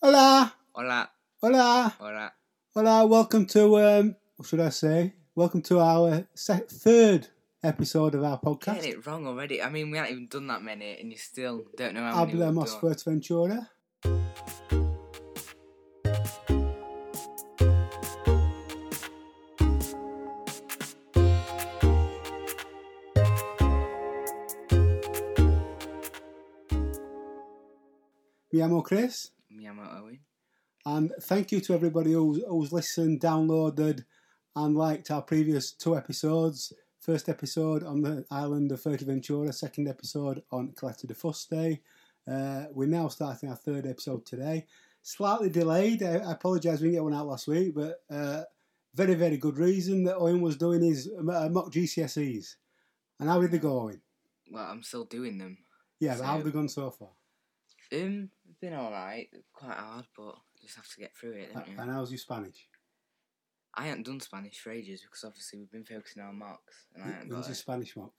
Hola, Hola, hola, hola. hola. Welcome to um, what should I say? Welcome to our third episode of our podcast. Getting it wrong already. I mean, we haven't even done that many, and you still don't know how many Hablamos. Fuerteventura. Me llamo Chris, Llamo Owen. and thank you to everybody who's, who's listened, downloaded, and liked our previous two episodes. First episode on the island of Fuerteventura, second episode on Caleta de Fuste. Uh, we're now starting our third episode today. Slightly delayed. I, I apologise we didn't get one out last week, but uh, very, very good reason that Owen was doing his uh, mock GCSEs. And how did they go, Owen? Well, I'm still doing them. Yeah, but how have So- they gone so far? Um, it's been alright. Quite hard, but just have to get through it, don't you? And how's your Spanish? I haven't done Spanish for ages because obviously we've been focusing on marks, and I haven't When's got your Spanish mock?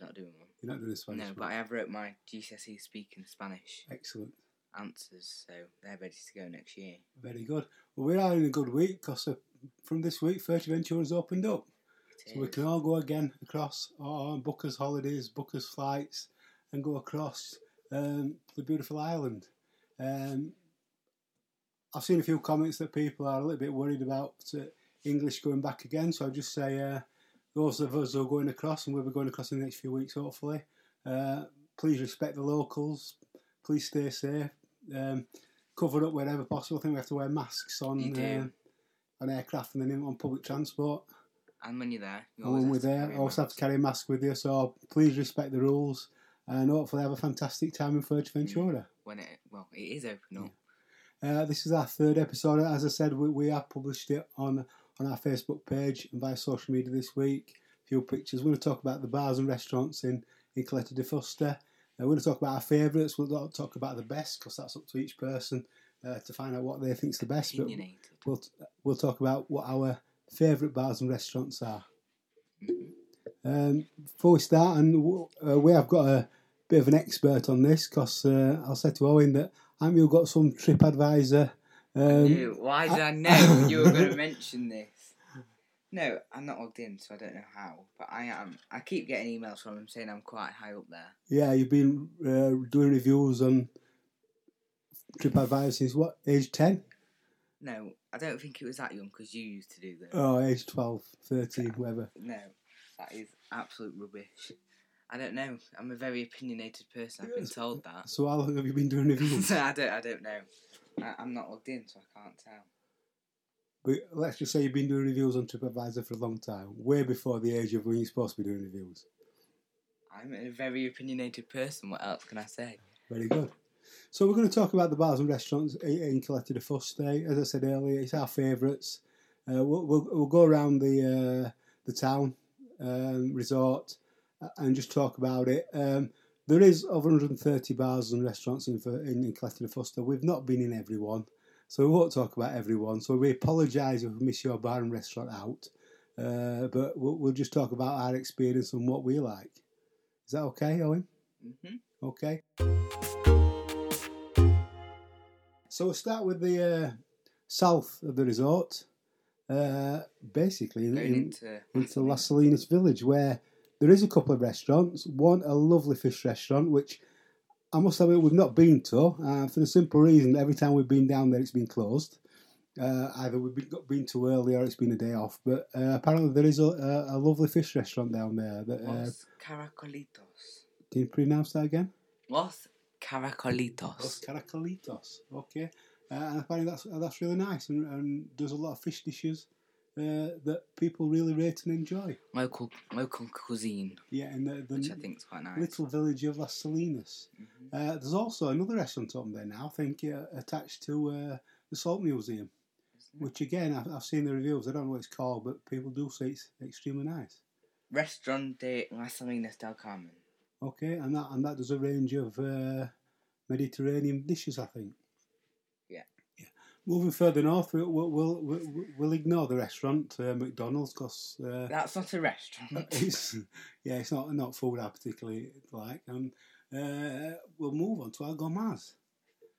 not doing one. You're not doing a Spanish No, mock? but I have wrote my GCSE speaking Spanish Excellent. answers, so they're ready to go next year. Very good. Well, we're having a good week because uh, from this week, Fuerteventura has opened up. So we can all go again across, or book us holidays, book us flights, and go across um, the beautiful island. Um, I've seen a few comments that people are a little bit worried about uh, English going back again. So I'll just say uh, those of us who are going across, and we'll be going across in the next few weeks, hopefully, uh, please respect the locals. Please stay safe. Um, cover up wherever possible. I think we have to wear masks on do. uh, on aircraft and then on public transport. And when you're there, you And always when we're there, carry a also have to carry a mask with you. So please respect the rules and hopefully have a fantastic time in Fuerteventura. when it well, it is open up. Uh, this is our third episode. As I said, we, we have published it on on our Facebook page and via social media this week. A few pictures. We're going to talk about the bars and restaurants in, in Caleta de Fuste. Uh, we're going to talk about our favourites. We'll not talk about the best because that's up to each person uh, to find out what they think's the best. But we'll we'll talk about what our favourite bars and restaurants are. Mhm. Um, before we start, and uh, we have got a bit of an expert on this because uh, I'll say to Owen that I'm you got some TripAdvisor. Um, Ew, Why did I know you were going to mention this? No, I'm not logged in, so I don't know how. But I am. I keep getting emails from him saying I'm quite high up there. yeah, you've been uh, doing reviews on TripAdvisor since what age ten? No, I don't think it was that young because you used to do them. Oh, age 12, 13, whatever. No, that is absolute rubbish. I don't know. I'm a very opinionated person. I've been told that. So how long have you been doing reviews? I don't. I don't know. I, I'm not logged in, so I can't tell. but let's just say you've been doing reviews on TripAdvisor for a long time, way before the age of when you're supposed to be doing reviews. I'm a very opinionated person. What else can I say? Very good. So we're going to talk about the bars and restaurants in Caleta de Fuste. As I said earlier, it's our favourites. Uh, we'll, we'll, we'll go around the uh, the town um, resort and just talk about it. Um, there is over 130 bars and restaurants in in, in de Fuste. We've not been in every one, so we won't talk about everyone. So we apologise if we miss your bar and restaurant out, uh, but we'll, we'll just talk about our experience and what we like. Is that okay, Owen? hmm Okay. So we'll start with the uh, south of the resort, uh, basically in, in, into into Las Salinas village, where there is a couple of restaurants. One, a lovely fish restaurant, which I must admit we've not been to, uh, for the simple reason that every time we've been down there, it's been closed. Uh, either we've been, got, been too early or it's been a day off. But uh, apparently there is a, a, a lovely fish restaurant down there. That, uh, Los Caracolitos. can you pronounce that again? Los Caracolitos. Los Caracolitos. Okay. Uh, and I find that's that's really nice and, and there's a lot of fish dishes uh, that people really rate and enjoy. Local local cuisine, Yeah, in the, which I think is quite nice. little village of Las Salinas. Mhm. Uh, there's also another restaurant up there now, I think, uh, attached to uh, the Salt Museum, which again, I've, I've seen the reviews. I don't know what it's called, but people do say it's extremely nice. Restaurant de Las Salinas del Carmen. Okay, and that and that does a range of uh, Mediterranean dishes, I think. Moving further north, we'll we'll, we'll, we'll ignore the restaurant uh, McDonald's because uh, That's not a restaurant. it's yeah, it's not not food I particularly like, and uh, we'll move on to Algo Mas.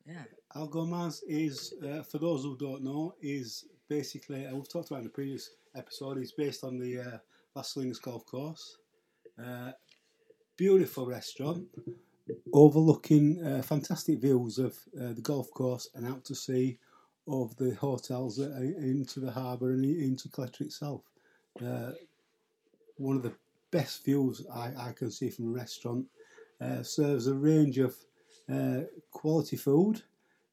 Yeah. Algo Mas is, uh, for those who don't know, is basically, and we've talked about in the previous episode, is based on the uh, Las Salinas Golf Course. Uh, beautiful restaurant, overlooking uh, fantastic views of uh, the golf course and out to sea of the hotels that into the harbour and into Caleta itself. Uh, one of the best views I, I can see from a restaurant. Uh, serves a range of uh, quality food.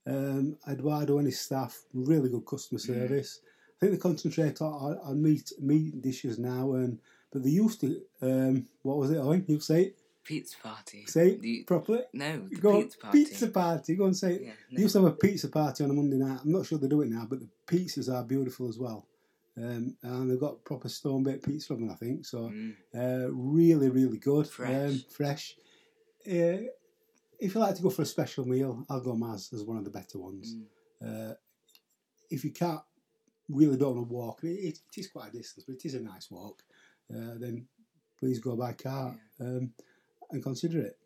Um, Eduardo and his staff, really good customer service. I think they concentrate on, on meat meat dishes now, and but they used to. Um, what was it? Owen, you say it. Pizza party. Say The- properly. no, the Go pizza party. Pizza party. Go and say it. Yeah, They used to have a pizza party on a Monday night. I'm not sure they do it now, but the pizzas are beautiful as well. Um, and they've got proper stone baked pizza from them, I think. So Mm. uh, really, really good. Fresh. Um, fresh. Uh, if you like to go for a special meal, Algo Mas as one of the better ones. Mm. Uh, if you can't, really don't want to walk, it, it, it is quite a distance, but it is a nice walk, uh, then please go by car um, and consider it.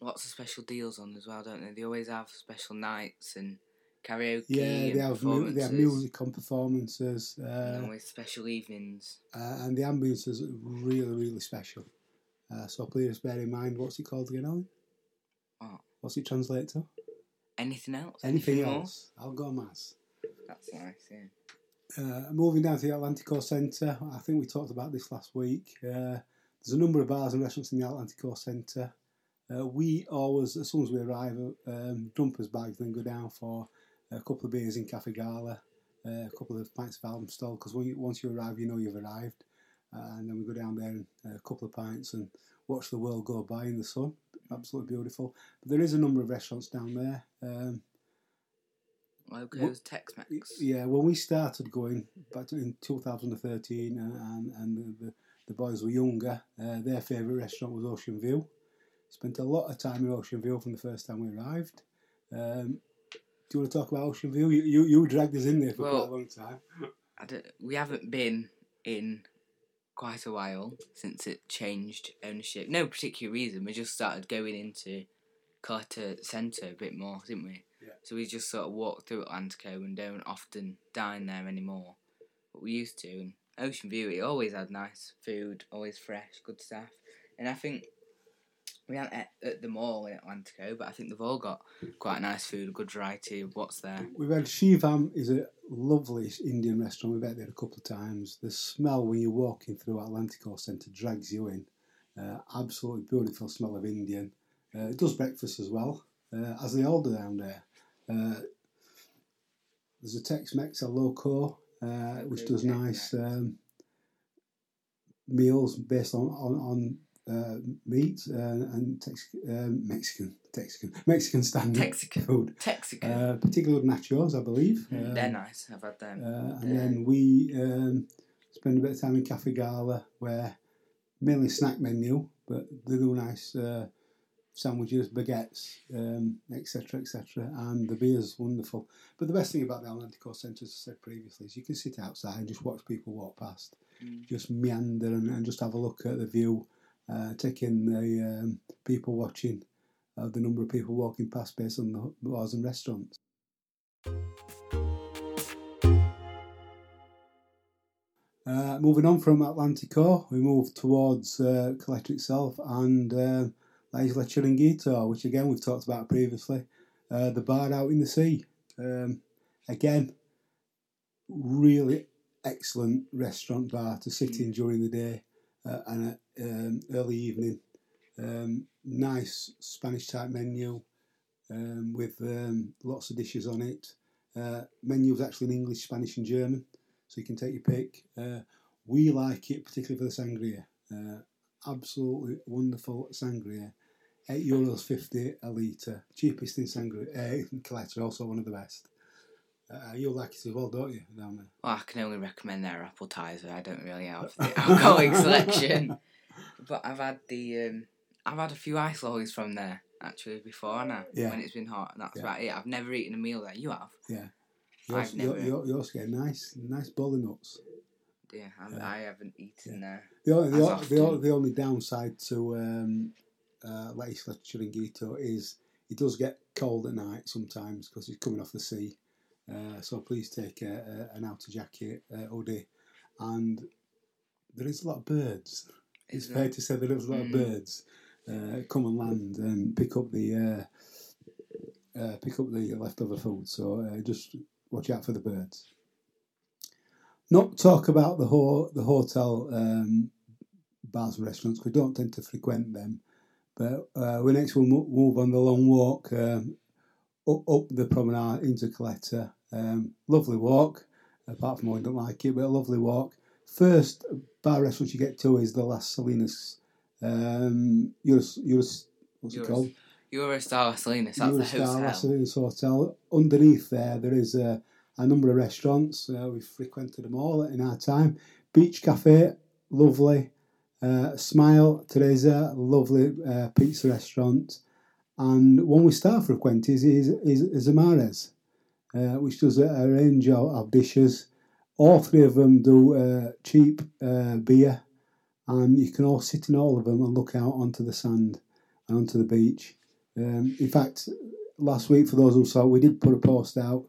Lots of special deals on as well, don't they? They always have special nights and karaoke. Yeah, and they have, mu- they have music on performances, And uh, always special evenings. uh, and the ambience is really, really special. Uh, so please bear in mind, what's it called again, Alan? What? What's it translate to? Anything else? Anything more? else? Algo Mas. That's nice, yeah. Uh, moving down to the Atlantico Centre, I think we talked about this last week. Uh, there's a number of bars and restaurants in the Atlantico Centre. Uh, we always, as soon as we arrive, um, dump us bags, then go down for a couple of beers in Cafe Gala, uh, a couple of pints of album stall, because you, once you arrive, you know you've arrived. Uh, and then we go down there and uh, a couple of pints and watch the world go by in the sun. Absolutely beautiful. But there is a number of restaurants down there. Um, Locos, Tex Mex. yeah, when we started going back to, in 2013, and, and, and the, the, the boys were younger, uh, their favourite restaurant was Ocean View. Spent a lot of time in Ocean View from the first time we arrived. Um, do you want to talk about Ocean View? You, you, you dragged us in there for Well- quite a long time. I don't, we haven't been in quite a while since it changed ownership. No particular reason. We just started going into Carter Centre a bit more, didn't we? Yeah. So we just sort of walked through Atlantico and don't often dine there anymore. But we used to. And Ocean View, it always had nice food, always fresh, good stuff. And I think we aren't at, at the mall in Atlantico, but I think they've all got quite nice food, good variety of what's there. We've had Shivam is a lovely Indian restaurant. We've had there a couple of times. The smell when you're walking through Atlantico Centre drags you in. Uh, absolutely beautiful smell of Indian. Uh, it does breakfast as well, uh, as they all do down there. Uh, there's a Tex-Mex, a loco, uh, which does nice um, meals based on on, on uh, meat uh, and Tex- um, Mexican, Texican, Mexican standard Texican. food. Texican. Uh, particularly nachos, I believe. Mm, Um, They're nice. I've had them. uh, and Yeah. then we um, spend a bit of time in Cafe Gala, where mainly snack menu, but they do nice uh, sandwiches, baguettes, um, etc., etc. And the beer's wonderful. But the best thing about the Atlantico Centre, as I said previously, is you can sit outside and just watch people walk past, Mm. just meander and, and just have a look at the view, uh, take in the um, people watching, uh, the number of people walking past based on the bars and restaurants. Uh, moving on from Atlantico, we move towards uh, Caleta itself and La Isla Chiringuito, which again we've talked about previously. Uh, the bar out in the sea. Um, again, really excellent restaurant bar to sit in during the day uh, and at um, early evening. Um, nice Spanish type menu um, with um, lots of dishes on it. Uh, menu's actually in English, Spanish, and German, so you can take your pick. Uh, we like it particularly for the sangria. Uh, absolutely wonderful sangria. Eight euros fifty a litre, cheapest in sangria. Uh, in Caleta, also one of the best. Uh, you'll like it as well, don't you, down there? Well, I can only recommend their apple ties. I don't really have the alcoholic selection. But I've had the um, I've had a few ice lollies from there actually before now Yeah. when it's been hot. And that's Yeah. about it. I've never eaten a meal there. You have? You I've also, you, never- you, you also get nice, nice bowl of nuts. Yeah, Yeah. I haven't eaten there. The only, the, As o- the, the only downside to um, uh, La Isla Chiringuito is it does get cold at night sometimes because it's coming off the sea. Uh, so please take a, a, an outer jacket, uh, hoodie, and there is a lot of birds. It's Is fair to say there is a lot of Mm. birds uh, come and land and pick up the uh, uh, pick up the leftover food. So uh, just watch out for the birds. Not talk about the ho- the hotel um, bars and restaurants. We don't tend to frequent them, but uh, we next will move on the long walk um, up, up the promenade into Caleta. Um, lovely walk, apart from I don't like it, but a lovely walk. First bar restaurant you get to is the Las Salinas. Um, Eurus, Eurus, what's it called? Eurostar Salinas, that's the Eurostar Las. Salinas Hotel. Underneath there, there is a, a number of restaurants. Uh, we've frequented them all in our time. Beach Cafe, lovely. Uh, Smile, Teresa, lovely uh, pizza restaurant. And one we start frequenting is, is, is, is uh, which does a, a range of, of dishes. All three of them do uh, cheap uh, beer, and you can all sit in all of them and look out onto the sand and onto the beach. Um, in fact, last week, for those who saw, we did put a post out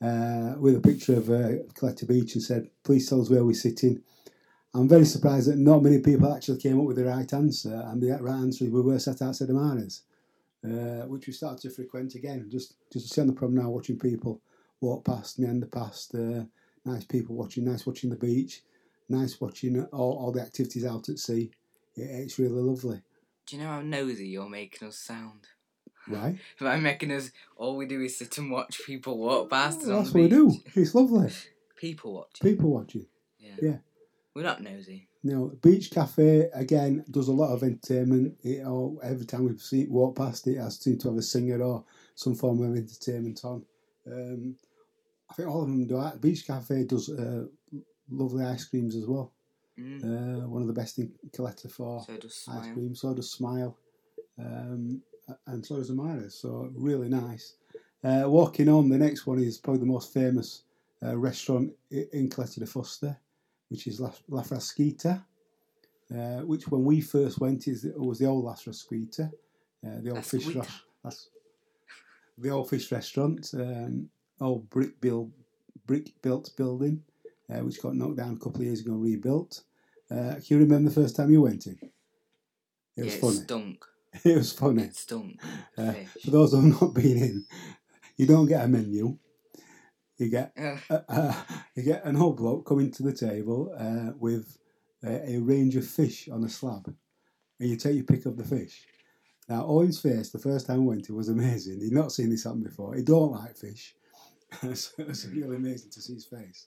with a picture of uh, Caleta Beach and said, "Please tell us where we're sitting." I'm very surprised that not many people actually came up with the right answer, and the right answer is we were sat outside Amares, uh, which we started to frequent again, just just to see on the promenade, watching people walk past, meander past, uh, nice people watching, nice watching the beach, nice watching all, all the activities out at sea. It, it's really lovely, Do you know how nosy you're making us sound? right? By making us, all we do is sit and watch people walk past us on That's the what we do. It's lovely. People watching. People watching. Yeah. yeah. We're not nosy. Now, Beach Cafe again does a lot of entertainment. It, every time we see it walk past it, it has seemed to have a singer or some form of entertainment on. Um, I think all of them do. Beach Cafe does uh, lovely ice creams as well. Mm. Uh, one of the best in Caleta for so ice cream. So does Smile, um, and so does Amaris. So really nice. Uh, walking on, the next one is probably the most famous uh, restaurant in Caleta de Fuste, which is La, La Frasquita, uh, which when we first went is was the old La Frasquita, uh, the old fish the old fish restaurant, um, old brick built brick built building, uh, which got knocked down a couple of years ago and rebuilt. Uh, can you remember the first time you went in? It was yeah, funny. It stunk. It was funny. It stunk. Uh, For those who have not been in, you don't get a menu. You get uh, uh, you get an old bloke coming to the table uh, with a, a range of fish on a slab, and you take your pick of the fish. Now, Owen's face the first time I went, it was amazing. He'd not seen this happen before. He don't like fish, so it was really amazing to see his face.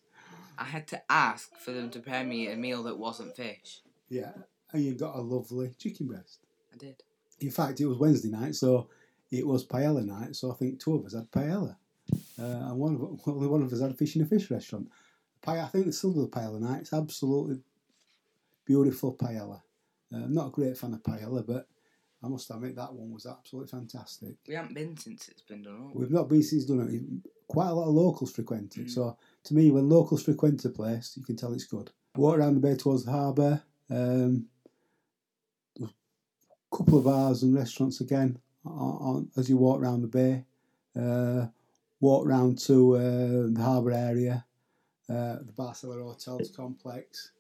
I had to ask for them to prepare me a meal that wasn't fish. Yeah, and you got a lovely chicken breast. I did. In fact, it was Wednesday night, so it was paella night. So I think two of us had paella, uh, and one of only one of us had a fish in a fish restaurant. Paella, I think it's still the paella night. It's absolutely beautiful paella. Uh, I'm not a great fan of paella, but I must admit that one was absolutely fantastic. We haven't been since it's been done up. We've not been since done it. Quite a lot of locals frequent it. So to me, when locals frequent a place, you can tell it's good. Walk around the bay towards the harbour. Um, a couple of bars and restaurants again on, on, as you walk around the bay. Uh, walk round to uh, the harbour area, uh, the Barcelona Hotels complex,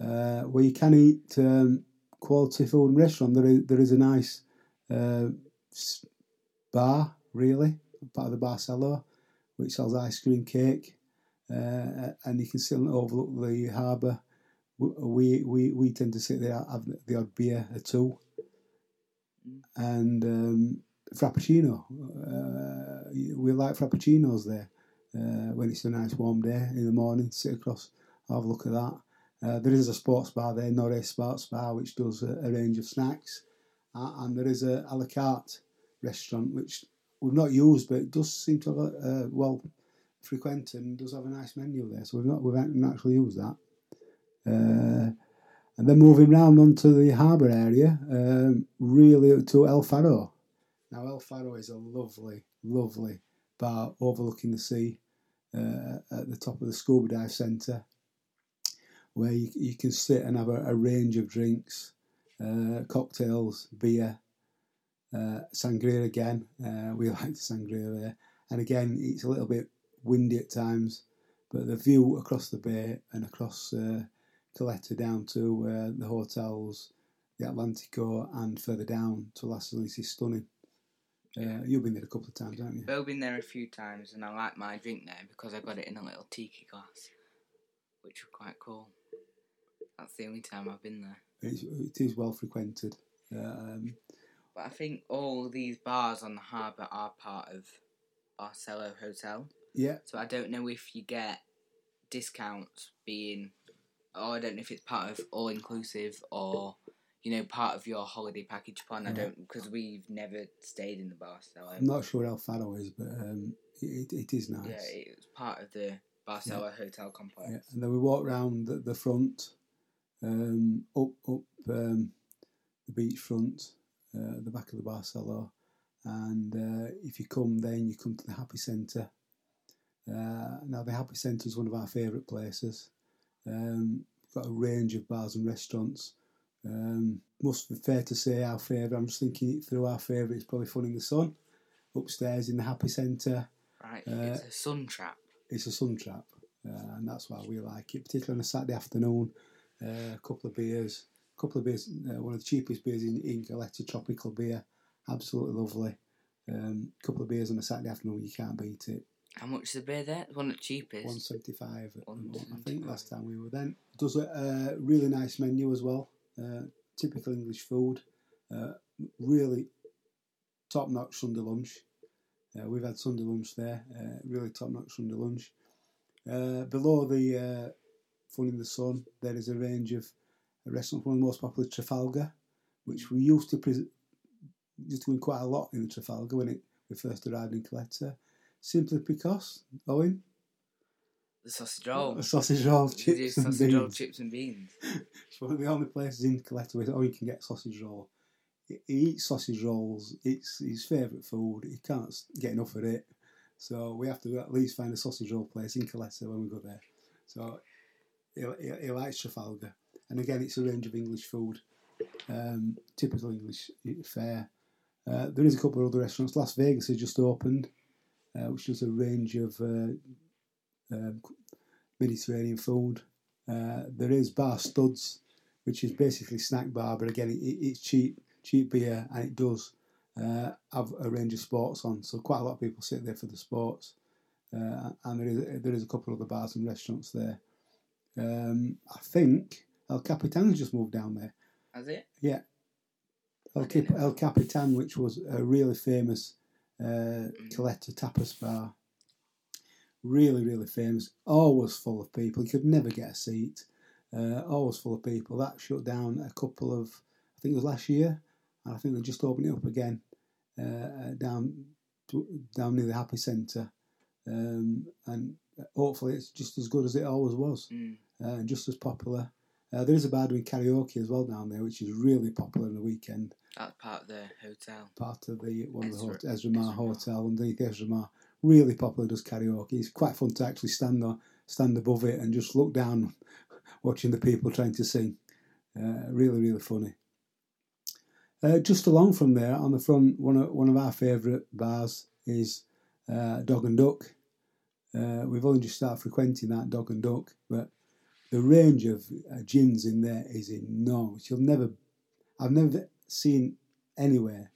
uh, where you can eat um, quality food and restaurant. There is, there is a nice uh, bar, really, part of the Barcelona, which sells ice cream cake, uh, and you can sit and overlook the harbour. We, we we tend to sit there, have the odd beer or two, and um, frappuccino. Uh, we like frappuccinos there uh, when it's a nice warm day in the morning. Sit across, have a look at that. Uh, there is a sports bar there, Norre Sports Bar, which does a, a range of snacks, uh, and there is a a la carte restaurant which we've not used, but it does seem to have a, well frequented and does have a nice menu there. So we've not we've not actually used that. Uh, and then moving round onto the harbour area, um, really to El Faro. Now El Faro is a lovely, lovely bar overlooking the sea uh, at the top of the scuba dive centre, where you, you can sit and have a, a range of drinks, uh, cocktails, beer, Uh, sangria again. Uh, we like the sangria there, and again it's a little bit windy at times, but the view across the bay and across uh, Caleta down to uh, the hotels, the Atlantico, and further down to Las Salinas is stunning. Uh, you've been there a couple of times, haven't you? I've been there a few times, and I like my drink there because I got it in a little tiki glass, which was quite cool. That's the only time I've been there. It's, it is well frequented. Um, But I think all these bars on the harbour are part of Barcelo Hotel. yeah, So I don't know if you get discounts being, or I don't know if it's part of all inclusive or, you know, part of your holiday package plan. I don't because we've never stayed in the Barcelo. I'm not sure how Faro is, but um, it, it is nice. Yeah, it was part of the Barcelo Hotel complex. Yeah, and then we walk round the, the front, um, up up um, the beach front, uh, the back of the Barcelo, and uh, if you come, then you come to the Happy Centre. Uh, now the Happy Centre is one of our favourite places. Um, we've got a range of bars and restaurants. Um, must be fair to say our favourite. I'm just thinking it through. Our favourite is probably Fun in the Sun, upstairs in the Happy Centre Right, Uh, it's a sun trap. it's a sun trap, uh, and that's why we like it, particularly on a Saturday afternoon. Uh, a couple of beers, a couple of beers, uh, one of the cheapest beers in, in Caleta, tropical beer, absolutely lovely. Um, couple of beers on a Saturday afternoon, you can't beat it. How much is the beer there? One of the cheapest. One seventy five, I think. Last time we were then, does a uh, really nice menu as well. Uh, typical English food, uh, really top notch Sunday lunch. Uh, we've had Sunday lunch there, really top notch Sunday lunch. Below the Fun in the Sun, there is a range of restaurants. One of the most popular, Trafalgar, which we used to pres- used to go quite a lot in Trafalgar when it we first arrived in Caleta, simply because Owen the sausage roll. a sausage roll, chips and sausage roll, beans. chips and beans. It's one of the only places in Caleta where oh you can get sausage roll. He he eats sausage rolls. It's his favourite food. He can't get enough of it. So we have to at least find a sausage roll place in Caleta when we go there. So he, he, he likes Trafalgar. And again, it's a range of English food, um, typical English fare. Uh, there is a couple of other restaurants. Las Vegas has just opened, uh, which does a range of uh, um, Mediterranean food. Uh, there is Bar Studs, which is basically snack bar, but again, it, it's cheap, cheap beer, and it does uh, have a range of sports on. So quite a lot of people sit there for the sports, uh, and there is there is a couple of other bars and restaurants there. Um, I think El Capitan's just moved down there. Has it? Yeah, El, Cap- El Capitan, which was a really famous uh, Caleta tapas bar. Really, really famous. Always full of people. You could never get a seat. Uh, always full of people. That shut down a couple of, I think it was last year, and I think they just opened it up again uh, down down near the Happy Centre. Um, and hopefully it's just as good as it always was Mm. uh, and just as popular. Uh, there is a bar doing karaoke as well down there, which is really popular on the weekend. That's part of the hotel. Part of the one of the Ezra- Ereza Mar Ereza Mar. Hotel underneath Ereza Mar. Really popular does karaoke. It's quite fun to actually stand there, stand above it, and just look down, watching the people trying to sing. Uh, really, really funny. Uh, just along from there, on the front, one of one of our favourite bars is uh, Dog and Duck. Uh, we've only just started frequenting that Dog and Duck, but the range of uh, gins in there is enormous. You'll never, I've never seen anywhere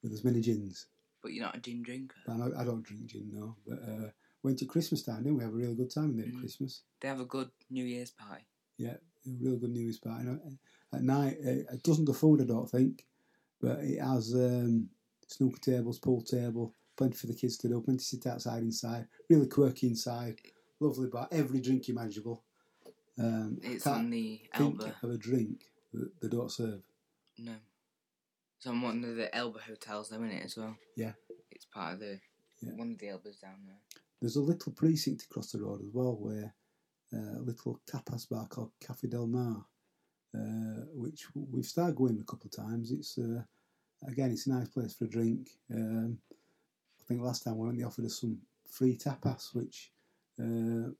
with as many gins. But you're not a gin drinker. I don't, I don't drink gin, no. But uh, went to Christmas time, didn't we? Have a really good time in there at Mm. Christmas. They have a good New Year's party. Yeah, a real good New Year's party. And, uh, At night, uh, it doesn't do food, I don't think, but it has um, snooker tables, pool table, plenty for the kids to do, plenty to sit outside inside. Really quirky inside, lovely bar, every drink imaginable. Um, It's on the think Elba. of a drink that they don't serve. No. It's on one of the Elba hotels, though, isn't it, as well? Yeah. It's part of the Yeah. one of the Elbas down there. There's a little precinct across the road as well where uh, a little tapas bar called Cafe Del Mar, uh, which we've started going a couple of times. It's uh, again, it's a nice place for a drink. Um, I think last time we went, they offered us some free tapas, which uh,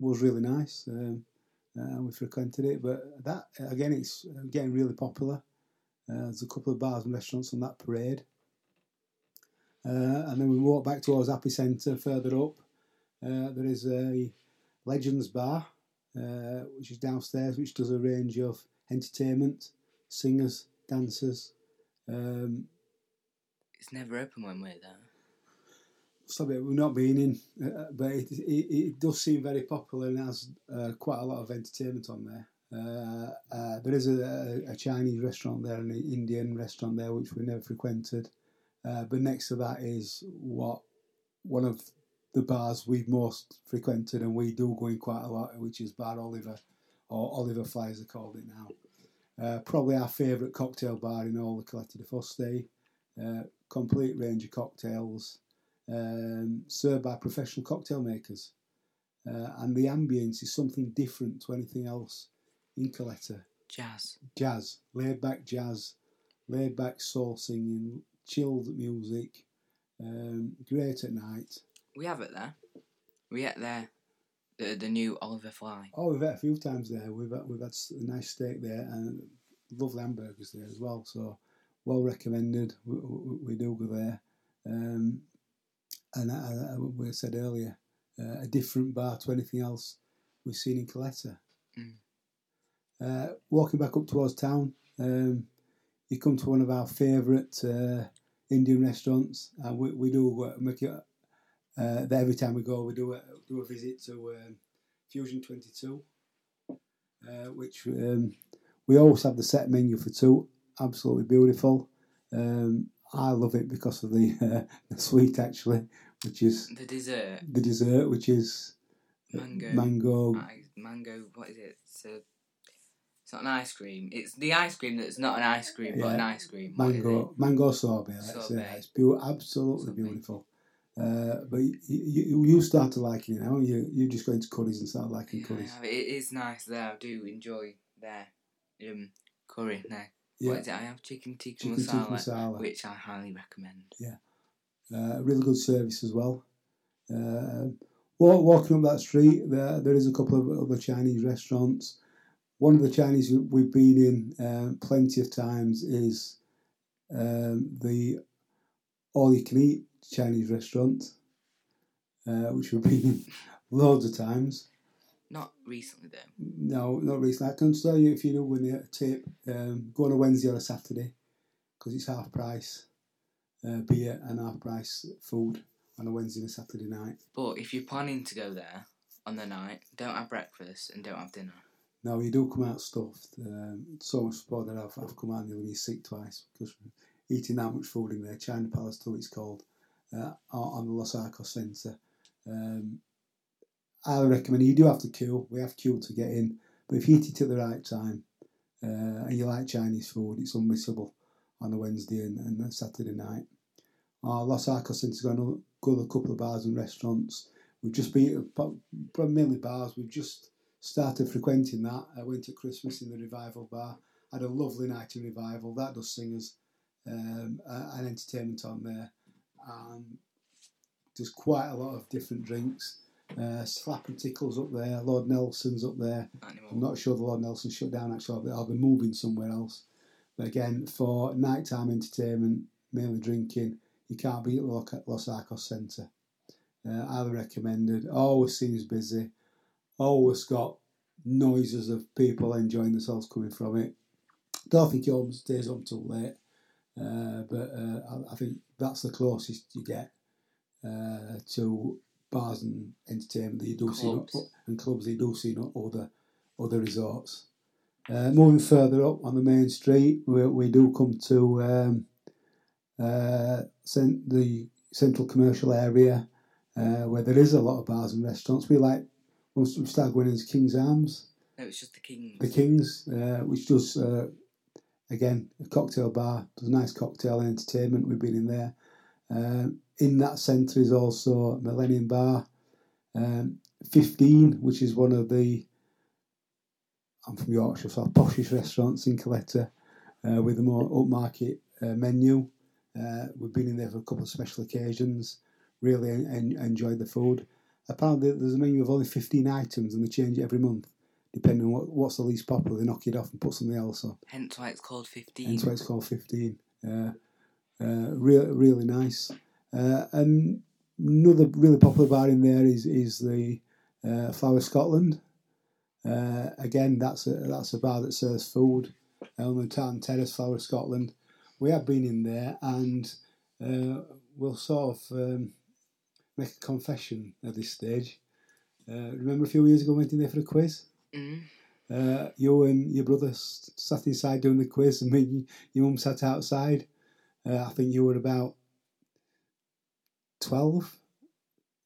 was really nice. Um, uh, we frequented it, but that again, it's getting really popular. Uh, there's a couple of bars and restaurants on that parade. Uh, and then we walk back towards Happy Centre further up. Uh, there is a Legends Bar, uh, which is downstairs, which does a range of entertainment, singers, dancers. Um, It's never open when we're there. Stop it, we're not been in, uh, but it, it, it does seem very popular and has uh, quite a lot of entertainment on there. Uh, uh, there is a, a Chinese restaurant there and an Indian restaurant there, which we never frequented. Uh, but next to that is what one of the bars we've most frequented and we do go in quite a lot, which is Bar Oliver, or Oliver Fly they called it now. Uh, probably our favourite cocktail bar in all the Caleta de Fuste. Uh, complete range of cocktails um, served by professional cocktail makers. Uh, and the ambience is something different to anything else in Caleta. Jazz. Jazz, laid back jazz, laid back soul singing, chilled music, um, great at night. We have it there. We ate there. The the new Oliver Fly. Oh, we've had a few times there. We've had, we've had a nice steak there and lovely hamburgers there as well. So well recommended. We, we, we do go there. Um, and I, I, we said earlier, uh, a different bar to anything else we've seen in Caleta. Mm. Uh, walking back up towards town, um, you come to one of our favourite uh, Indian restaurants, and we, we do uh, make it. Uh, every time we go, we do a do a visit to um, Fusion Twenty Two, uh, which um, we always have the set menu for two. Absolutely beautiful. Um, I love it because of the uh, the sweet actually, which is The dessert. the dessert, which is Mango. mango. Mango. What is it? It's not an ice cream. It's the ice cream that's not an ice cream, but an ice cream. Mango mango sorbet. Say Sorbet. it's beau- absolutely Something. beautiful. Uh, but you, you, you started liking it now. You you just go into curries and start liking Yeah, curries. It. it is nice there. I do enjoy their um, curry. No, Yeah, what is it? I have chicken tikka chicken tikka masala, masala. which I highly recommend. Yeah, uh, really good service as well. Uh, walking up that street, there there is a couple of other Chinese restaurants. One of the Chinese we- we've been in um, plenty of times is um, the all you can eat Chinese restaurant, uh, which we've been in loads of times. Not recently though. No, not recently. I can tell you if you do win a tip, um, go on a Wednesday or a Saturday because it's half price uh, beer and half price food on a Wednesday and a Saturday night. But if you're planning to go there on the night, don't have breakfast and don't have dinner. Now you do come out stuffed. Um, so much sport that I've, I've come out nearly sick twice because eating that much food in there. China Palace, too, it's called, uh, on the Los Arcos Centre. Um, I recommend you do have to queue. We have queue to get in, but if you eat it at the right time uh, and you like Chinese food, it's unmissable on a Wednesday and, and a Saturday night. Our Los Arcos Centre's got another, a couple of bars and restaurants. We've just been mainly bars. We've just started frequenting that. I went at Christmas in the Revival Bar. Had a lovely night in Revival. That does singers um, uh, and entertainment on there. And there's quite a lot of different drinks. Uh, Slap and Tickles up there. Lord Nelson's up there. Anymore. I'm not sure the Lord Nelson shut down actually. I'll be moving somewhere else. But again, for nighttime entertainment, mainly drinking, you can't beat Lo- Los Arcos Centre. Uh, highly recommended. Always seems busy. Always got noises of people enjoying themselves coming from it. Don't think it stays up till late, uh, but uh, I, I think that's the closest you get uh, to bars and entertainment that you do see Clubs. in, and clubs that you do see in other other resorts. Uh, moving further up on the main street, we, we do come to um, uh, cent- the central commercial area uh, where there is a lot of bars and restaurants. We like once we start going into King's Arms, No, it's just the Kings. the Kings, uh, which does uh, again a cocktail bar, does a nice cocktail and entertainment. We've been in there. Um, in that centre is also Millennium Bar, um, fifteen, which is one of the I'm from Yorkshire, so poshish restaurants in Caleta uh, with a more upmarket uh, menu. Uh, we've been in there for a couple of special occasions. Really en- enjoyed the food. Apparently, there's a menu of only 15 items and they change it every month, depending on what, what's the least popular, they knock it off and put something else on. Hence why it's called 15. Hence why it's called 15. Uh, uh, really, really nice. Uh, and another really popular bar in there is is the uh, Flower Scotland. Uh, again, that's a that's a bar that serves food on the Tartan Terrace, Flower Scotland. We have been in there, and uh, we'll sort of um, make a confession at this stage. Uh, remember a few years ago, we went in there for a quiz. Mm. Uh, you and your brother sat inside doing the quiz, and me, your mum sat outside. Uh, I think you were about 12.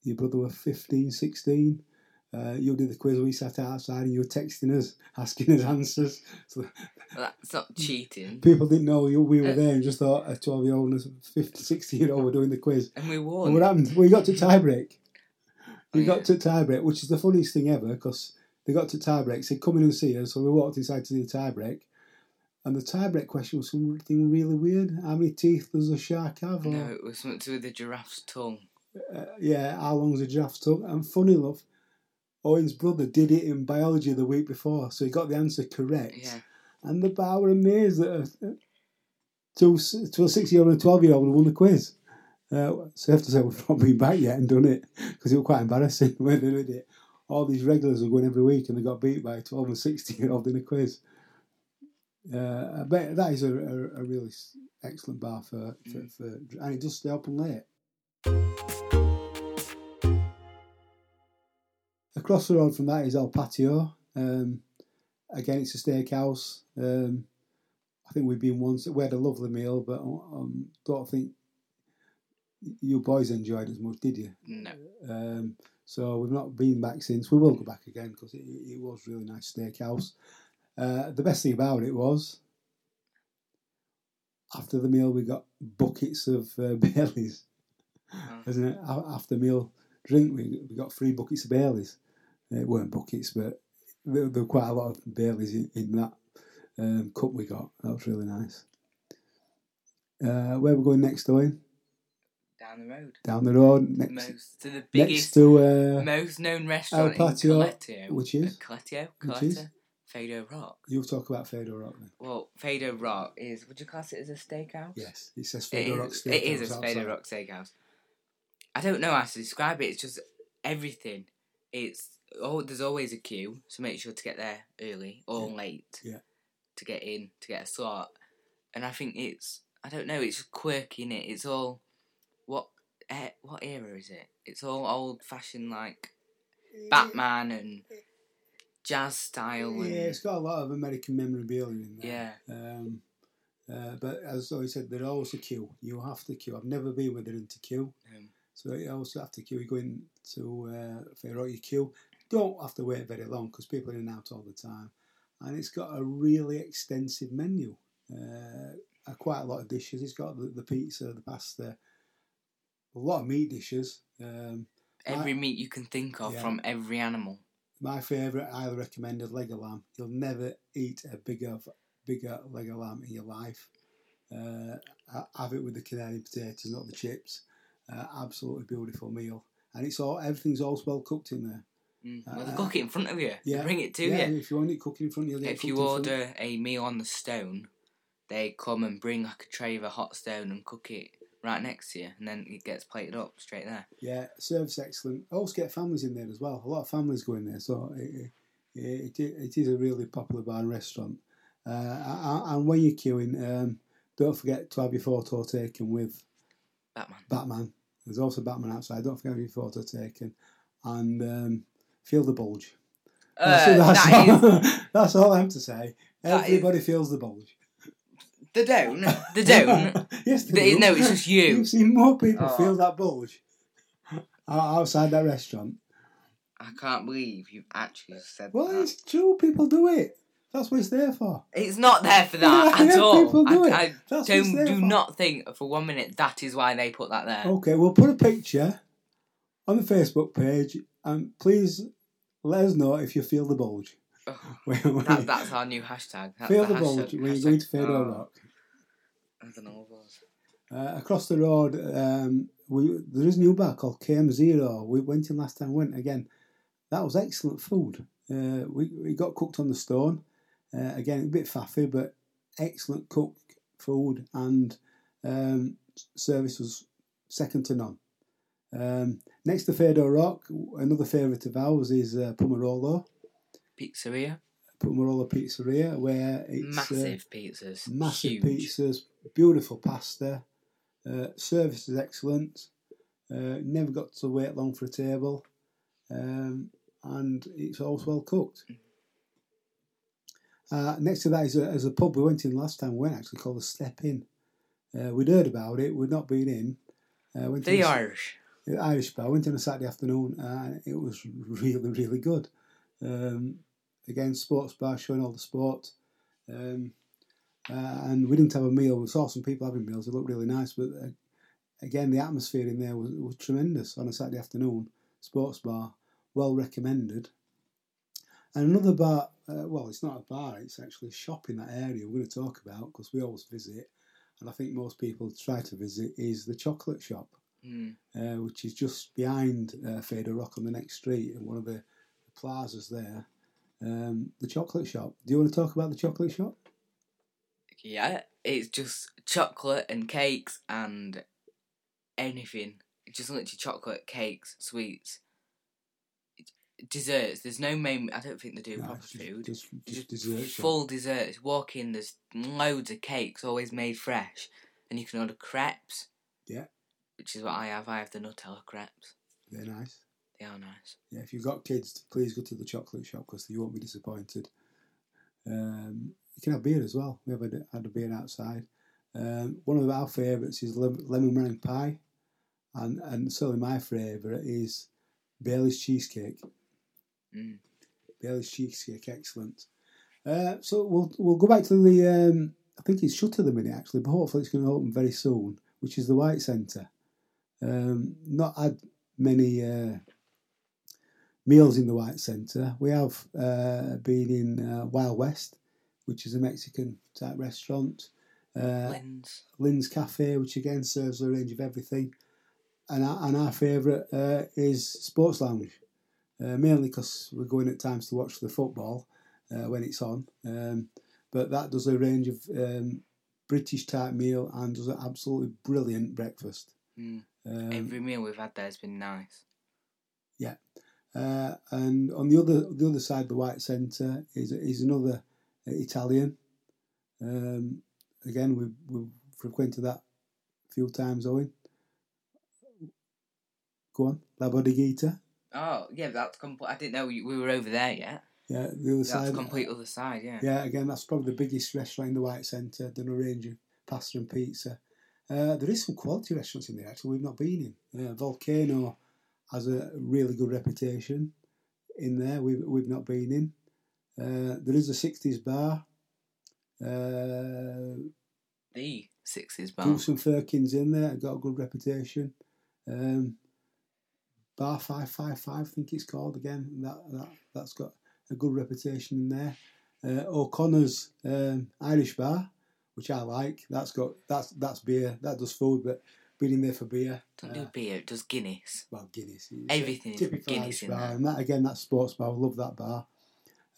Your brother were 15, 16. Uh, you did the quiz, we sat outside, and you were texting us, asking us answers. So That's not cheating. people didn't know you, we were Uh, there and just thought a 12 year old and a 50, 60 year old were doing the quiz. And we And won. what happened? We got to tiebreak. We Oh, yeah. got to tiebreak, which is the funniest thing ever because they got to tiebreak, said, come in and see us. So we walked inside to do the tiebreak. And the tiebreak question was something really weird. How many teeth does a shark have? Or, No, it was something to do with the giraffe's tongue. uh, yeah, how long's a giraffe's tongue? And funny enough, Owen's brother did it in biology the week before, so he got the answer correct. Yeah. And the bar were amazed that a, to, to a six year old and a 12 year old had won the quiz. Uh, so I have to say, we've not been back yet and done it because it was quite embarrassing when they did it. All these regulars were going every week and they got beat by a 12 and 16 year old in a quiz. Uh, I bet that is a, a, a really excellent bar for, for, Mm. for, and it does stay open late. Across the road from that is El Patio. Um, again, it's a steakhouse. Um, I think we've been once. We had a lovely meal, but um, don't think you boys enjoyed it as much, did you? No. Um, so we've not been back since. We will go back again because it, it was really nice steakhouse. Uh, the best thing about it was after the meal we got buckets of uh, Baileys, Oh. isn't it? After meal drink we, we got three buckets of Baileys. It weren't buckets, but there, there were quite a lot of Baileys in, in that um, cup we got. That was really nice. Uh, where we're going next, Owen? Down the road. Down the road, next, Most to the biggest, next to uh, most known restaurant in Patio, Caleta. which is? Caleta? Which is? Fado Rock. You'll talk about Fado Rock then. Well, Fado Rock is. Would you class it as a steakhouse? Yes, it says Fado Rock is, Steakhouse it is a. Fado Rock steakhouse. I don't know how to describe it. It's just everything. It's oh, there's always a queue, so make sure to get there early or Yeah. late. Yeah. To get in, to get a slot, and I think it's I don't know. It's quirky in it. It's all what eh, what era is it? It's all old fashioned like Batman and jazz style and Yeah, it's got a lot of American memorabilia in there. yeah. Um, uh, but as I said, there's always a queue. You have to queue. I've never been with it into queue. Um, So you also have to queue. You go into uh, Rock, you queue. Don't have to wait very long because people are in and out all the time. And it's got a really extensive menu. Uh, uh, quite a lot of dishes. It's got the, the pizza, the pasta, a lot of meat dishes. Um, Every meat you can think of Yeah. from every animal. My favourite, I highly recommended leg of lamb. You'll never eat a bigger, bigger leg of lamb in your life. Uh, have it with the Canadian potatoes, not the chips. Uh, absolutely beautiful meal, and it's all everything's all well cooked in there. Mm. Uh, Well, they cook it in front of you. yeah, They bring it to yeah, you. if you want it cooking in front of you, If you order a meal on the stone, they come and bring like a tray of a hot stone and cook it right next to you, and then it gets plated up straight there. yeah, service excellent. I Also get families in there as well. A lot of families go in there, so it, it, it, it is a really popular bar and restaurant. Uh, and when you're queuing, um, don't forget to have your photo taken with Batman. Batman. There's also Batman outside. I Don't forget to have your photo taken. And um, feel the bulge. Uh, That's, that is all, that's all I have to say. That is- Everybody feels the bulge. the don't. The don't. yes, they The- do. no, it's just you. You've seen more people Oh. feel that bulge outside that restaurant. I can't believe you've actually said Well, that. it's true. People do it. That's what it's there for. It's not there for that Yeah, at all. I. I That's what it's don't do for. not think for one minute that is why they put that there. Okay, we'll put a picture on the Facebook page, and please let us know if you feel the bulge. When that, that's our new hashtag. That's feel the the bulge when you're going to Fado oh, Rock. I don't know. Uh, across the road, um, we there is a new bar called KM Zero. We went in last time. Went again. that was excellent food. Uh, we, we got cooked on the stone. Uh, again, a bit faffy, but excellent cooked food and um, service was second to none. Um, next to Fado Rock, another favourite of ours is uh, Pomerolo. Pizzeria. Pomerolo Pizzeria, where it's massive pizzas. uh, massive Huge. pizzas, beautiful pasta, uh, service is excellent. Uh, never got to wait long for a table, um, and it's always well cooked. Uh, next to that is a, is a pub we went in last time. We went actually called the Step In. Uh, we'd heard about it. We'd not been in. Uh, went The a- Irish. the Irish bar. Went in on a Saturday afternoon and it was really, really good. Um, again, sports bar showing all the sport. Um, uh, and we didn't have a meal. We saw some people having meals. It looked really nice. But uh, again, the atmosphere in there was, was tremendous on a Saturday afternoon. Sports bar, well recommended. And another bar, uh, well, it's not a bar, it's actually a shop in that area we're going to talk about because we always visit. And I think most people try to visit is the chocolate shop Mm. uh, which is just behind uh, Fader Rock on the next street in one of the, plazas there. Um, the chocolate shop. Do you want to talk about the chocolate shop? Yeah, it's just chocolate and cakes and anything. It's just literally chocolate, cakes, sweets, desserts. There's no main. I don't think they do No, proper just, food. Just, just dessert shop. full desserts. Walk in, there's loads of cakes, always made fresh, and you can order crepes. Yeah. Which is what I have. I have the Nutella crepes. They're nice. They are nice. Yeah, if you've got kids, please go to the chocolate shop because you won't be disappointed. Um, you can have beer as well. We have had, had a beer outside. Um, one of our favourites is lemon meringue pie, and and certainly my favourite is Bailey's cheesecake. Mm. Bailey's cheesecake, excellent. Uh, so we'll we'll go back to the. Um, I think it's shut at the minute actually, but hopefully it's going to open very soon, which is the White Centre. Um, not had many uh, meals in the White Centre. We have uh, been in uh, Wild West, which is a Mexican type restaurant. Uh, Lynn's. Lynn's Cafe, which again serves a range of everything. And our, and our favourite uh, is Sports Lounge, uh, mainly because we're going at times to watch the football uh, when it's on. Um, but that does a range of um, British type meal and does an absolutely brilliant breakfast. Mm. Um, Every meal we've had there has been nice. uh, and on the other the other side, the White Centre is is another Italian. Um, again, we've we've frequented that a few times. Owen, go on, La Bodeguita. Oh yeah, that's complete. I didn't know we we were over there yet. Yeah, the other side. That's side. complete other side. Yeah. Yeah, again, that's probably the biggest restaurant in the White Centre. Done a range of pasta and pizza. Uh, there is some quality restaurants in there actually we've not been in. Uh, Volcano has a really good reputation in there. We've we've not been in. Uh, there is a sixties bar. Uh, The sixties bar. Goose and Firkins in there. Got a good reputation. Um, bar five five five, I think it's called again. That that that's got a good reputation in there. Uh, O'Connor's um, Irish Bar, which I like. That's got that's that's beer. That does food, but been in there for beer. Don't do Uh, beer. It does Guinness. well, Guinness. Everything is Guinness Irish in bar, there. and that again, that's sports bar. I love that bar.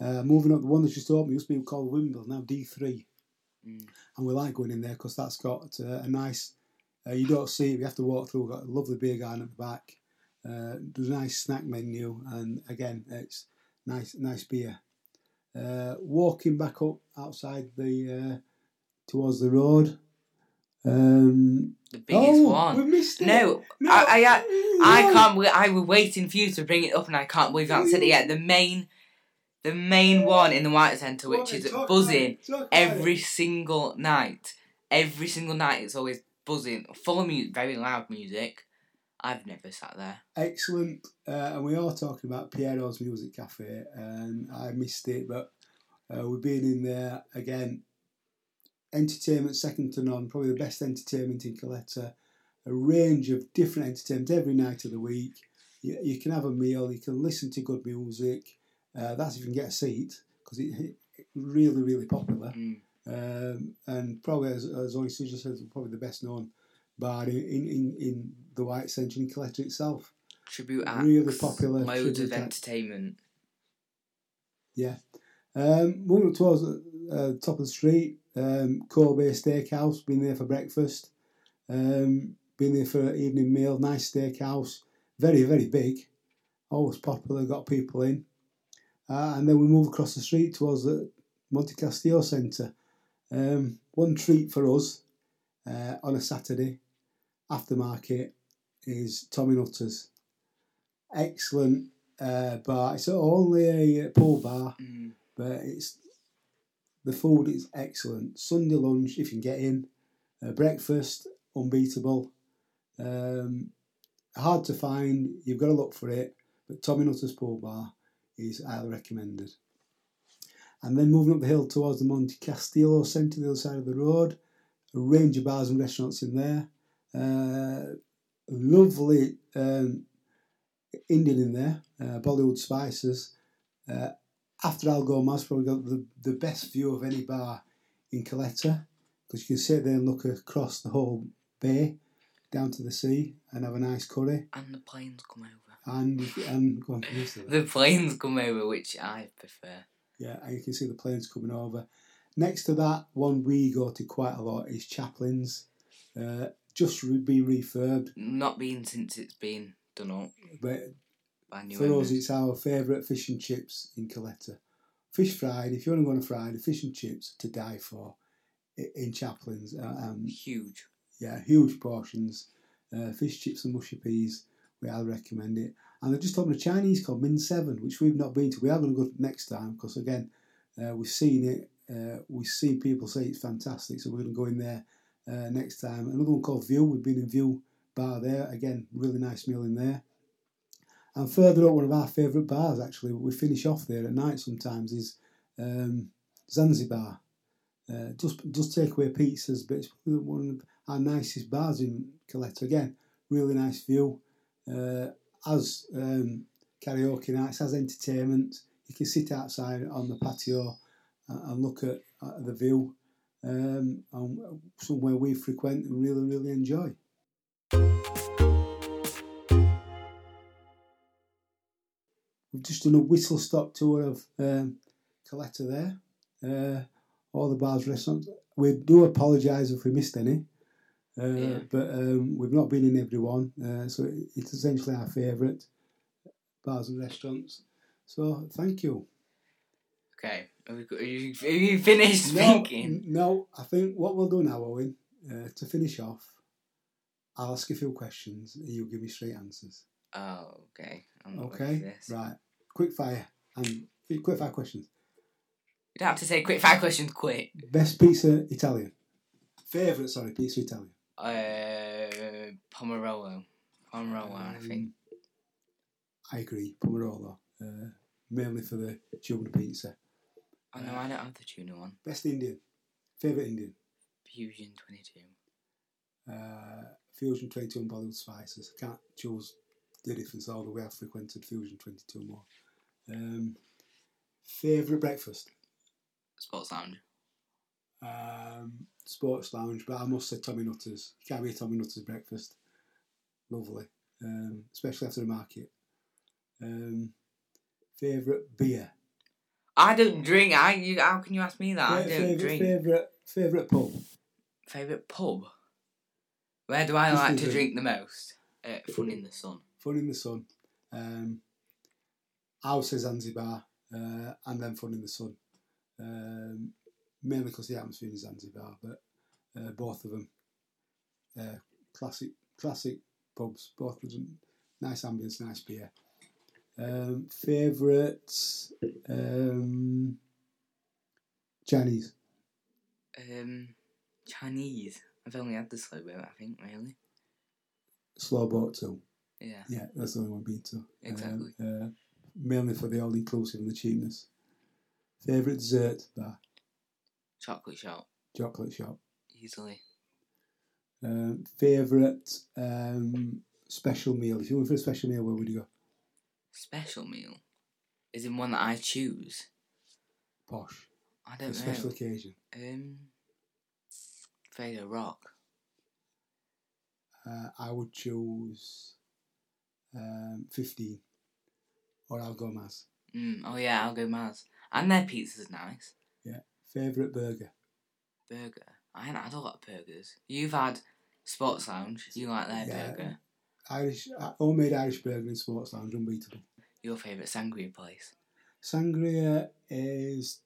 Uh, moving up, the one that's just opened used to be called Wimble, now D three, Mm. and we like going in there because that's got uh, a nice. Uh, you don't see it; you have to walk through. We've got a lovely beer garden at the back. Uh, there's a nice snack menu, and again, it's nice, nice beer. Uh, walking back up outside the uh, towards the road. Um, The biggest oh, one. We missed it. No, No, I, I, I no. can't. believe I was waiting for you to bring it up, and I can't believe you haven't said it yet. The main, the main one in the White Centre, which is buzzing about it, talk about every single night. Every single night, it's always buzzing, full of music, very loud music. I've never sat there. Excellent. Uh, and we are talking about Piero's Music Cafe, and I missed it, but uh, we've been in there again. Entertainment second to none, probably the best entertainment in Caleta. A range of different entertainment every night of the week. You, you can have a meal, you can listen to good music. Uh, that's if you can get a seat because it, it really, really popular. Mm. Um, and probably, as, as Owen just said, probably the best known bar in, in, in, the White Centre in Caleta itself. Tribute acts. Really popular Loads of acts. entertainment. Yeah. Um, moving up towards the uh, top of the street, um, Kobe Steakhouse, been there for breakfast. Um, been there for an evening meal, nice steakhouse. Very, very big. Always popular, got people in. Uh, and then we move across the street towards the Monte Castillo Centre. Um, one treat for us uh, on a Saturday after market is Tommy Nutter's. Excellent uh, bar. It's only a pool bar, Mm. but it's the food is excellent. Sunday lunch, if you can get in, uh, breakfast unbeatable. Um, hard to find. You've got to look for it. But Tommy Nutter's Pool Bar is highly recommended. And then moving up the hill towards the Monte Castillo Centre, the other side of the road, a range of bars and restaurants in there. Uh, lovely um, Indian in there, uh, Bollywood Spices. Uh, after Al Gomez, probably got the, the best view of any bar in Caleta because you can sit there and look across the whole bay down to the sea and have a nice curry. And the planes come over. And and go on. The planes come over, which I prefer. yeah, and you can see the planes coming over. Next to that, one we go to quite a lot is Chaplin's. Uh, just be refurbed, Not been since it's been done up but for us, it's our favourite fish and chips in Caleta. Fish fried, if you want to go on a Friday, fish and chips to die for in Chaplin's. Uh, um, Huge. yeah, huge portions. Uh, fish chips and mushy peas. We highly recommend it. And they've just opened a Chinese called Min Seven, which we've not been to. We are going to go next time because again, uh, we've seen it. Uh, we've seen people say it's fantastic, so we're going to go in there uh, next time. Another one called View. We've been in View Bar there. Again, really nice meal in there. And further up, one of our favourite bars actually, we finish off there at night sometimes is um, Zanzibar. Uh, does does take away pizzas, but it's one of our nicest bars in Caleta. Again, really nice view. Uh, as um, karaoke nights, as entertainment, you can sit outside on the patio and, and look at, at the view. Um, and somewhere we frequent and really, really enjoy. We've just done a whistle stop tour of um, Caleta there. Uh, all the bars, restaurants. We do apologise if we missed any, uh, Yeah. but um, we've not been in every one. Uh, so it's essentially our favourite bars and restaurants. So thank you. Okay. Have you, have you, have you finished No, thinking? no, I think what we'll do now, Owen, uh, to finish off, I'll ask you a few questions and you'll give me straight answers. Oh, okay. I'm Okay, right. Quick fire and quick fire questions. You don't have to say quick fire questions quick. Best pizza Italian. Favourite, sorry, pizza Italian. Uh, Pomerolo. Pomerolo, I think. Um, I agree, Pomerolo. Uh, mainly for the tuna pizza. Oh no, I don't have the tuna one. Best Indian. Favourite Indian. Fusion 22. Uh, Fusion 22 and Bollywood Spices. I can't choose the difference, although we have frequented Fusion 22 more. Um, favourite breakfast. Sports Lounge. Um, sports lounge, but I must say Tommy Nutter's. Can't be a Tommy Nutter's breakfast. Lovely, um, especially after the market. Um, favorite beer. I don't drink. I. You, how can you ask me that? I don't favorite, drink. favorite favorite pub. Favorite pub. Where do I Just like to drink. drink the most? Uh, Fun in the Sun. Fun in the sun. Um, I would say Zanzibar, uh, and then Fun in the Sun. Um, mainly because the atmosphere in Zanzibar, but uh, both of them uh, classic classic pubs. Both of them nice ambience, nice beer. Um, favorite um, Chinese. Um, Chinese. I've only had the slow boat, I think, really. Slow boat too. Yeah. Yeah, that's the only one I've been to. Um, Exactly. uh, mainly for the all inclusive and the cheapness. Favorite dessert bar. Chocolate shop. chocolate shop. Easily. Um, favorite um, special meal. If you went for a special meal, where would you go? Special meal. Is in one that I choose. Posh. I don't a know. special occasion. Um, Vader Rock. Uh, I would choose um, 15. Or Algo Mas. Mm, oh yeah, Algo Mas. And their pizza's nice. Yeah. Favourite burger? Burger. I haven't had a lot of burgers. You've had Sports Lounge. You like their Yeah. burger. Irish, uh, homemade Irish burger in Sports Lounge, unbeatable. Your favourite sangria place. Sangria is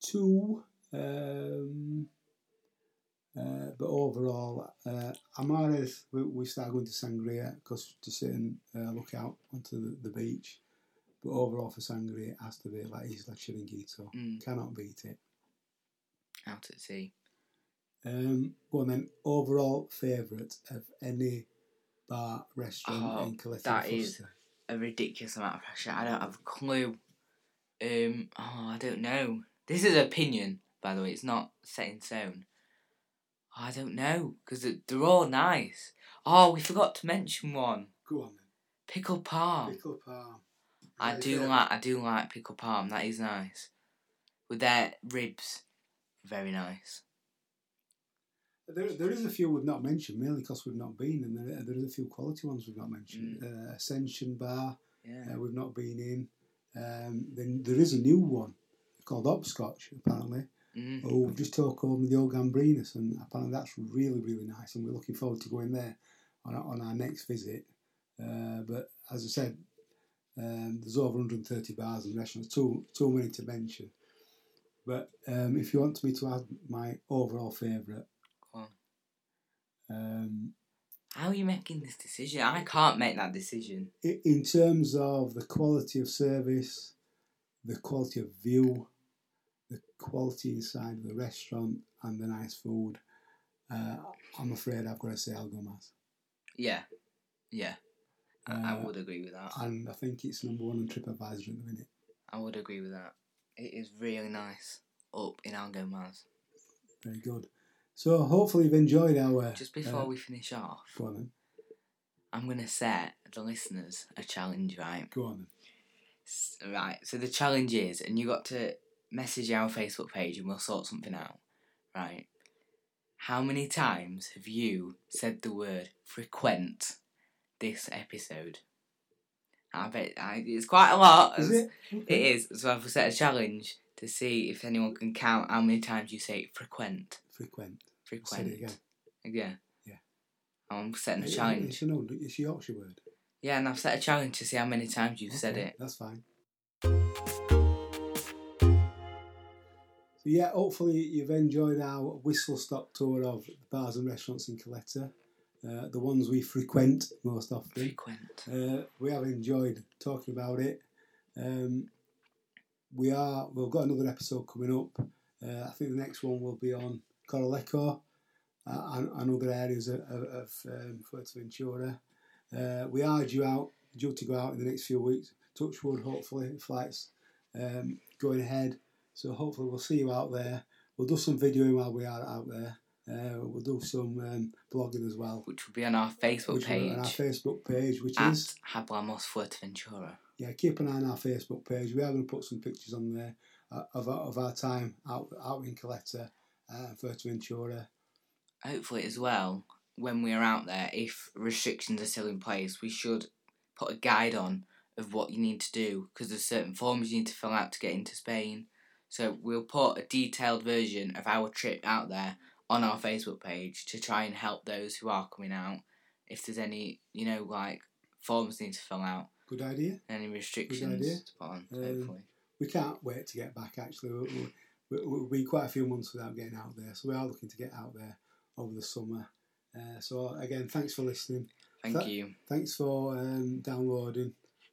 two, um, uh, but overall, uh, Amares, we, we started going to Sangria because to sit and uh, look out onto the, the beach. But overall, for Sangria, it has to be like Isla Chiringuito. Mm, Cannot beat it. out at sea. Um, go on then. Overall favourite of any bar, restaurant Oh, in Caleta that is- A ridiculous amount of pressure. I don't have a clue. Um. Oh, I don't know. This is opinion, by the way. It's not set in stone. I don't know because they're all nice. Oh, we forgot to mention one. Go on then. Pickle palm. Pickle palm. I do like I do like pickle palm. That is nice. With their ribs, very nice. There, there is a few we've not mentioned, mainly because we've not been, and there, there is a few quality ones we've not mentioned. Uh, Ascension Bar, Yeah. uh, we've not been in. Um, then there is a new one called Hopscotch, apparently. Mm. Oh, we've just talked over the old Gambrinus, and apparently that's really, really nice, and we're looking forward to going there on our, on our next visit. Uh, but as I said, um, there's over 130 bars and restaurants, too, too many to mention. But um, if you want me to add my overall favourite. Um, How are you making this decision? I can't make that decision. in terms of the quality of service, the quality of view, the quality inside of the restaurant, and the nice food, uh, I'm afraid I've got to say Algo Mas. Yeah, yeah. I, I Uh, would agree with that. And I think it's number one on TripAdvisor at the minute. I would agree with that. It is really nice up in Algo Mas. Very good. So hopefully you've enjoyed our. Just before uh, we finish off, Go on then. I'm gonna set the listeners a challenge, right? Go on then. Right. So the challenge is, and you got to message our Facebook page, and we'll sort something out. Right. How many times have you said the word frequent this episode? I bet I, it's quite a lot. Is it? It is. So I've set a challenge to see if anyone can count how many times you say frequent. Frequent. Say it again. Yeah. Yeah. I'm setting a It- challenge. It's, an old, it's a Yorkshire word. Yeah, and I've set a challenge to see how many times you've said it. That's fine. So yeah, hopefully you've enjoyed our whistle stop tour of the bars and restaurants in Caleta, uh, the ones we frequent most often. Frequent. Uh, we have enjoyed talking about it. Um, we are. We've got another episode coming up. Uh, I think the next one will be on Corralejo uh, and, and other areas of, of, of um, Fuerteventura. Uh, we are due out, due to go out in the next few weeks. Touchwood, hopefully, flights um, going ahead. So hopefully we'll see you out there. We'll do some videoing while we are out there. Uh, we'll do some um, blogging as well, Which will be on our Facebook which page on our Facebook page, which at is Hablamos Fuerteventura. yeah, keep an eye on our Facebook page. We are going to put some pictures on there uh, of, our, of our time out out in Caleta, uh, Fuerteventura. Hopefully, as well, when we're out there, if restrictions are still in place, we should put a guide on of what you need to do because there's certain forms you need to fill out to get into Spain. So we'll put a detailed version of our trip out there on our Facebook page to try and help those who are coming out. If there's any, you know, like forms need to fill out, Good idea. any idea. restrictions to put on. Um, hopefully, We can't wait to get back. Actually, we, we, we, we'll be quite a few months without getting out there, so we are looking to get out there over the summer. Uh, so again, thanks for listening. thank that- you. Thanks for um, downloading.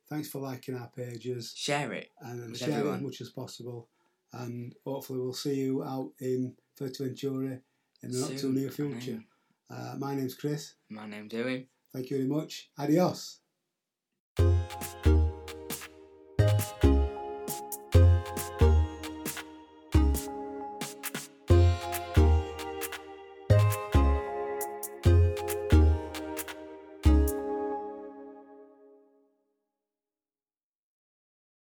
Thanks for liking our pages Share it. and With share it as much as possible. And hopefully, we'll see you out in Fuerteventura in the not too near future. Uh, my name's Chris. My name's Owen. Thank you very much. Adios.